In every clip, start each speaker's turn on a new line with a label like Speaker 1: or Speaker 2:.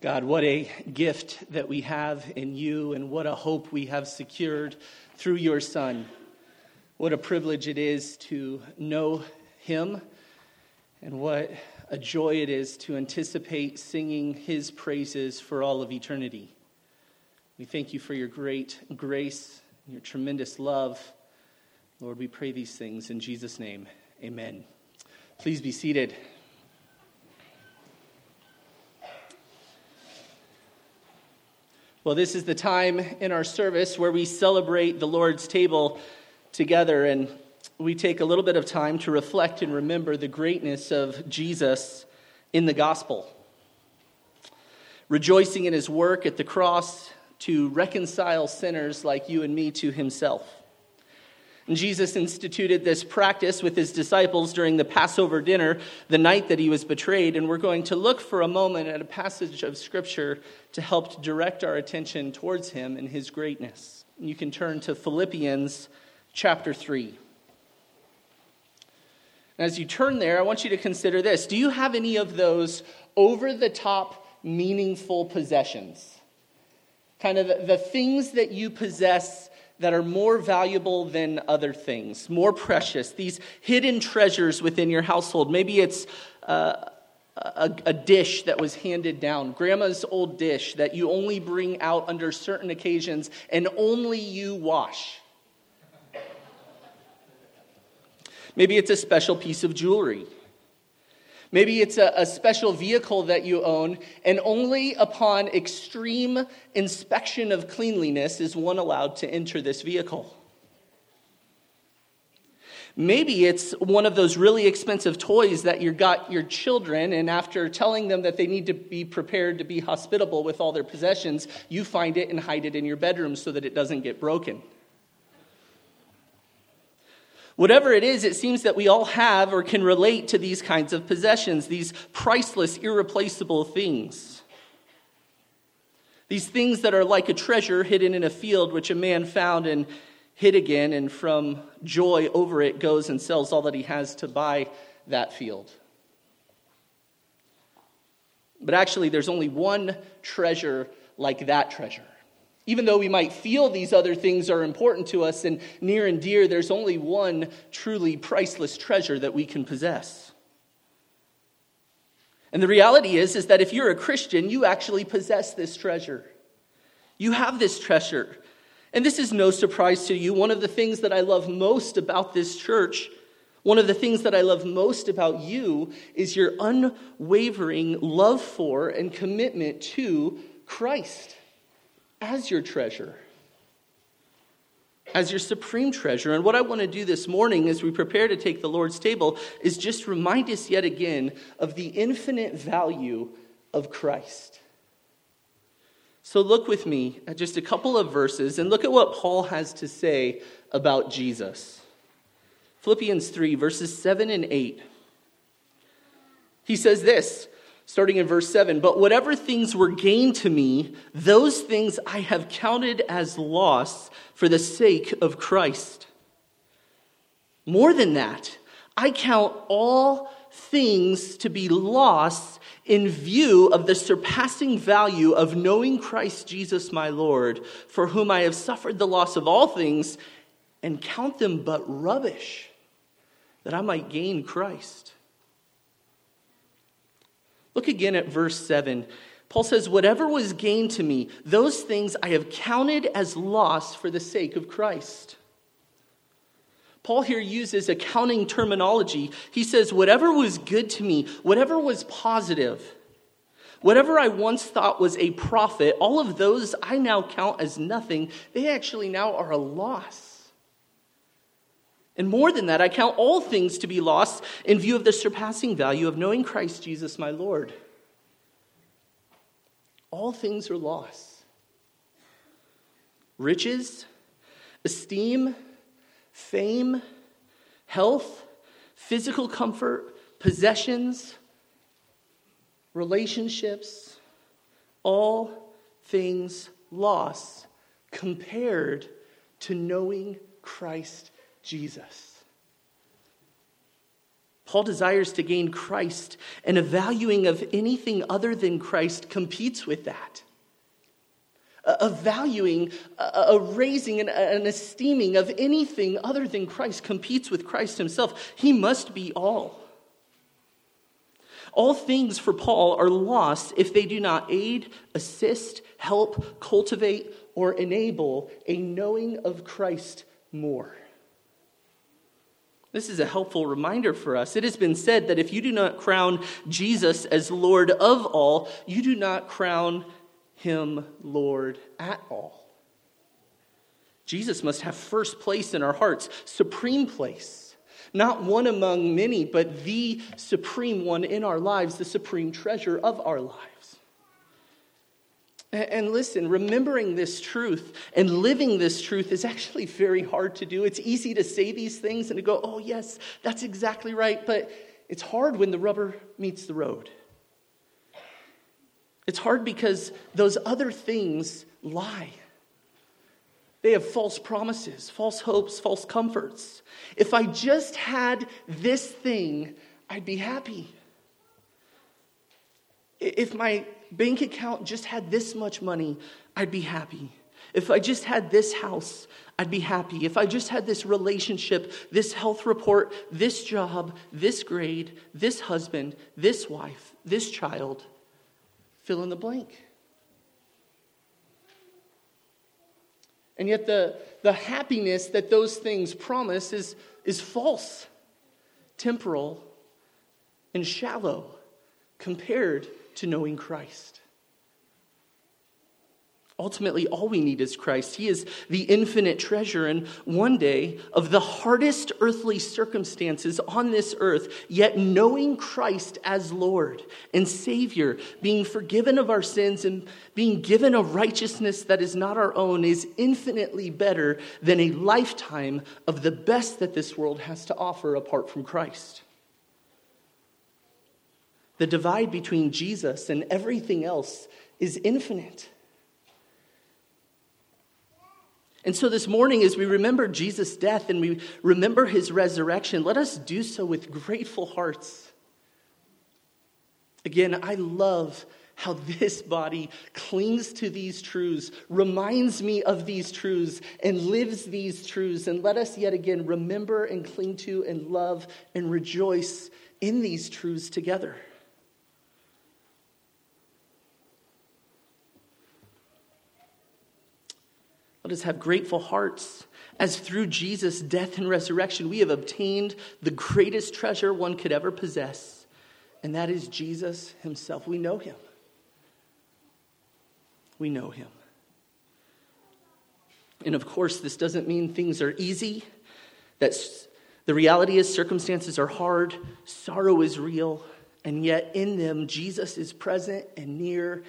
Speaker 1: God, what a gift that we have in you, and what a hope we have secured through your Son. What a privilege it is to know him, and what a joy it is to anticipate singing his praises for all of eternity. We thank you for your great grace, your tremendous love. Lord, we pray these things in Jesus' name. Amen. Please be seated. Well, this is the time in our service where we celebrate the Lord's table together and we take a little bit of time to reflect and remember the greatness of Jesus in the gospel. Rejoicing in his work at the cross to reconcile sinners like you and me to himself. Jesus instituted this practice with his disciples during the Passover dinner the night that he was betrayed. And we're going to look for a moment at a passage of Scripture to help direct our attention towards him and his greatness. You can turn to Philippians chapter 3. As you turn there, I want you to consider this. Do you have any of those over the top, meaningful possessions? Kind of the things that you possess that are more valuable than other things, more precious, these hidden treasures within your household. Maybe it's uh, a, a, dish that was handed down, grandma's old dish that you only bring out under certain occasions and only you wash. Maybe it's a special piece of jewelry. Maybe it's a, a, special vehicle that you own, and only upon extreme inspection of cleanliness is one allowed to enter this vehicle. Maybe it's one of those really expensive toys that you got your children, and after telling them that they need to be prepared to be hospitable with all their possessions, you find it and hide it in your bedroom so that it doesn't get broken. Whatever it is, it seems that we all have or can relate to these kinds of possessions, these priceless, irreplaceable things. These things that are like a treasure hidden in a field which a man found and hid again, and from joy over it goes and sells all that he has to buy that field. But actually, there's only one treasure like that treasure. Even though we might feel these other things are important to us and near and dear, there's only one truly priceless treasure that we can possess. And the reality is is that if you're a Christian, you actually possess this treasure. You have this treasure. And this is no surprise to you. One of the things that I love most about this church, one of the things that I love most about you is your unwavering love for and commitment to Christ as your treasure, as your supreme treasure. And what I want to do this morning as we prepare to take the Lord's table is just remind us yet again of the infinite value of Christ. So look with me at just a couple of verses and look at what Paul has to say about Jesus. Philippians 3, verses 7 and 8. He says this starting in verse 7 But whatever things were gained to me, those things I have counted as loss for the sake of Christ. More than that, I count all things to be lost in view of the surpassing value of knowing Christ Jesus my Lord, for whom I have suffered the loss of all things, and count them but rubbish, that I might gain Christ Look again at verse 7. Paul says, Whatever was gained to me, those things I have counted as loss for the sake of Christ. Paul here uses accounting terminology. He says, Whatever was good to me, whatever was positive, whatever I once thought was a profit, all of those I now count as nothing. They actually now are a loss. And more than that, I count all things to be lost in view of the surpassing value of knowing Christ Jesus my Lord. All things are lost. Riches, esteem, fame, health, physical comfort, possessions, relationships, all things lost compared to knowing Christ Jesus. Paul desires to gain Christ, and a valuing of anything other than Christ competes with that. A, valuing, a, raising, and an esteeming of anything other than Christ competes with Christ himself. He must be all. All things for Paul are lost if they do not aid, assist, help, cultivate, or enable a knowing of Christ more. This is a helpful reminder for us. It has been said that if you do not crown Jesus as Lord of all, you do not crown him Lord at all. Jesus must have first place in our hearts, supreme place. Not one among many, but the supreme one in our lives, the supreme treasure of our lives. And listen, remembering this truth and living this truth is actually very hard to do. It's easy to say these things and to go, oh, yes, that's exactly right. But it's hard when the rubber meets the road. It's hard because those other things lie. They have false promises, false hopes, false comforts. If I just had this thing, I'd be happy. If my bank account just had this much money, I'd be happy. If I just had this house, I'd be happy. If I just had this relationship, this health report, this job, this grade, this husband, this wife, this child, fill in the blank. And yet, the, the happiness that those things promise is, is false, temporal, and shallow compared to knowing Christ. Ultimately, all we need is Christ. He is the infinite treasure. And one day, of the hardest earthly circumstances on this earth, yet knowing Christ as Lord and Savior, being forgiven of our sins and being given a righteousness that is not our own, is infinitely better than a lifetime of the best that this world has to offer apart from Christ. The divide between Jesus and everything else is infinite. And so this morning, as we remember Jesus' death and we remember his resurrection, let us do so with grateful hearts. Again, I love how this body clings to these truths, reminds me of these truths, and lives these truths. And let us yet again remember and cling to and love and rejoice in these truths together. Let us have grateful hearts as through Jesus' death and resurrection, we have obtained the greatest treasure one could ever possess, and that is Jesus himself. We know him. We know him. And of course, this doesn't mean things are easy. That's, the reality is, circumstances are hard, sorrow is real, and yet in them, Jesus is present and near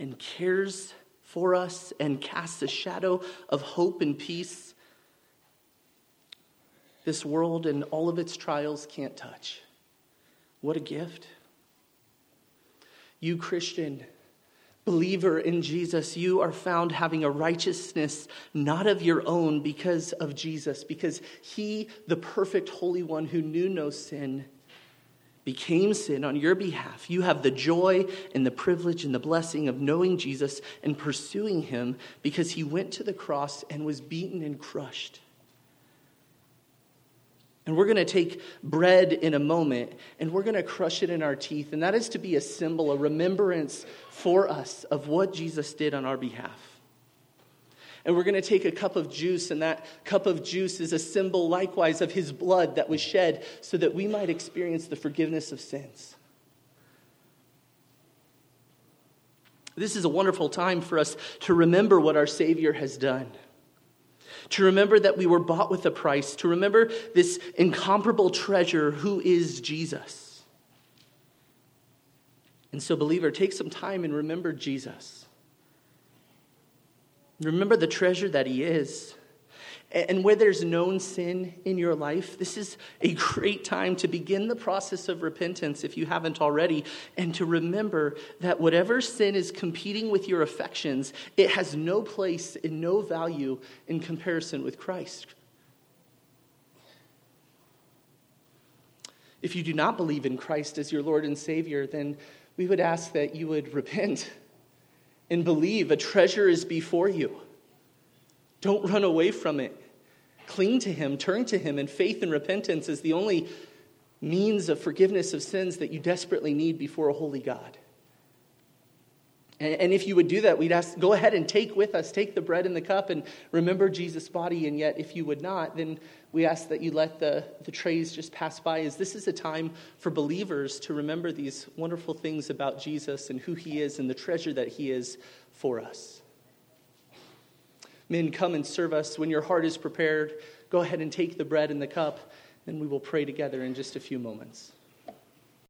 Speaker 1: and cares for us and casts a shadow of hope and peace this world and all of its trials can't touch. What a gift. You, Christian, believer in Jesus, you are found having a righteousness not of your own because of Jesus, because he, the perfect Holy One who knew no sin, became sin on your behalf. You have the joy and the privilege and the blessing of knowing Jesus and pursuing him because he went to the cross and was beaten and crushed. And we're going to take bread in a moment and we're going to crush it in our teeth. And that is to be a symbol, a remembrance for us of what Jesus did on our behalf. And we're going to take a cup of juice, and that cup of juice is a symbol likewise of his blood that was shed so that we might experience the forgiveness of sins. This is a wonderful time for us to remember what our Savior has done. To remember that we were bought with a price, to remember this incomparable treasure who is Jesus. And so, believer, take some time and remember Jesus. Remember the treasure that He is. And where there's known sin in your life, this is a great time to begin the process of repentance if you haven't already, and to remember that whatever sin is competing with your affections, it has no place and no value in comparison with Christ. If you do not believe in Christ as your Lord and Savior, then we would ask that you would repent and believe a treasure is before you. Don't run away from it. Cling to Him, turn to Him, and faith and repentance is the only means of forgiveness of sins that you desperately need before a holy God. And, if you would do that, we'd ask, go ahead and take with us, take the bread and the cup and remember Jesus' body. And yet, if you would not, then we ask that you let the, the trays just pass by, as this is a time for believers to remember these wonderful things about Jesus and who he is and the treasure that he is for us. Men, come and serve us. When your heart is prepared, go ahead and take the bread and the cup, and we will pray together in just a few moments.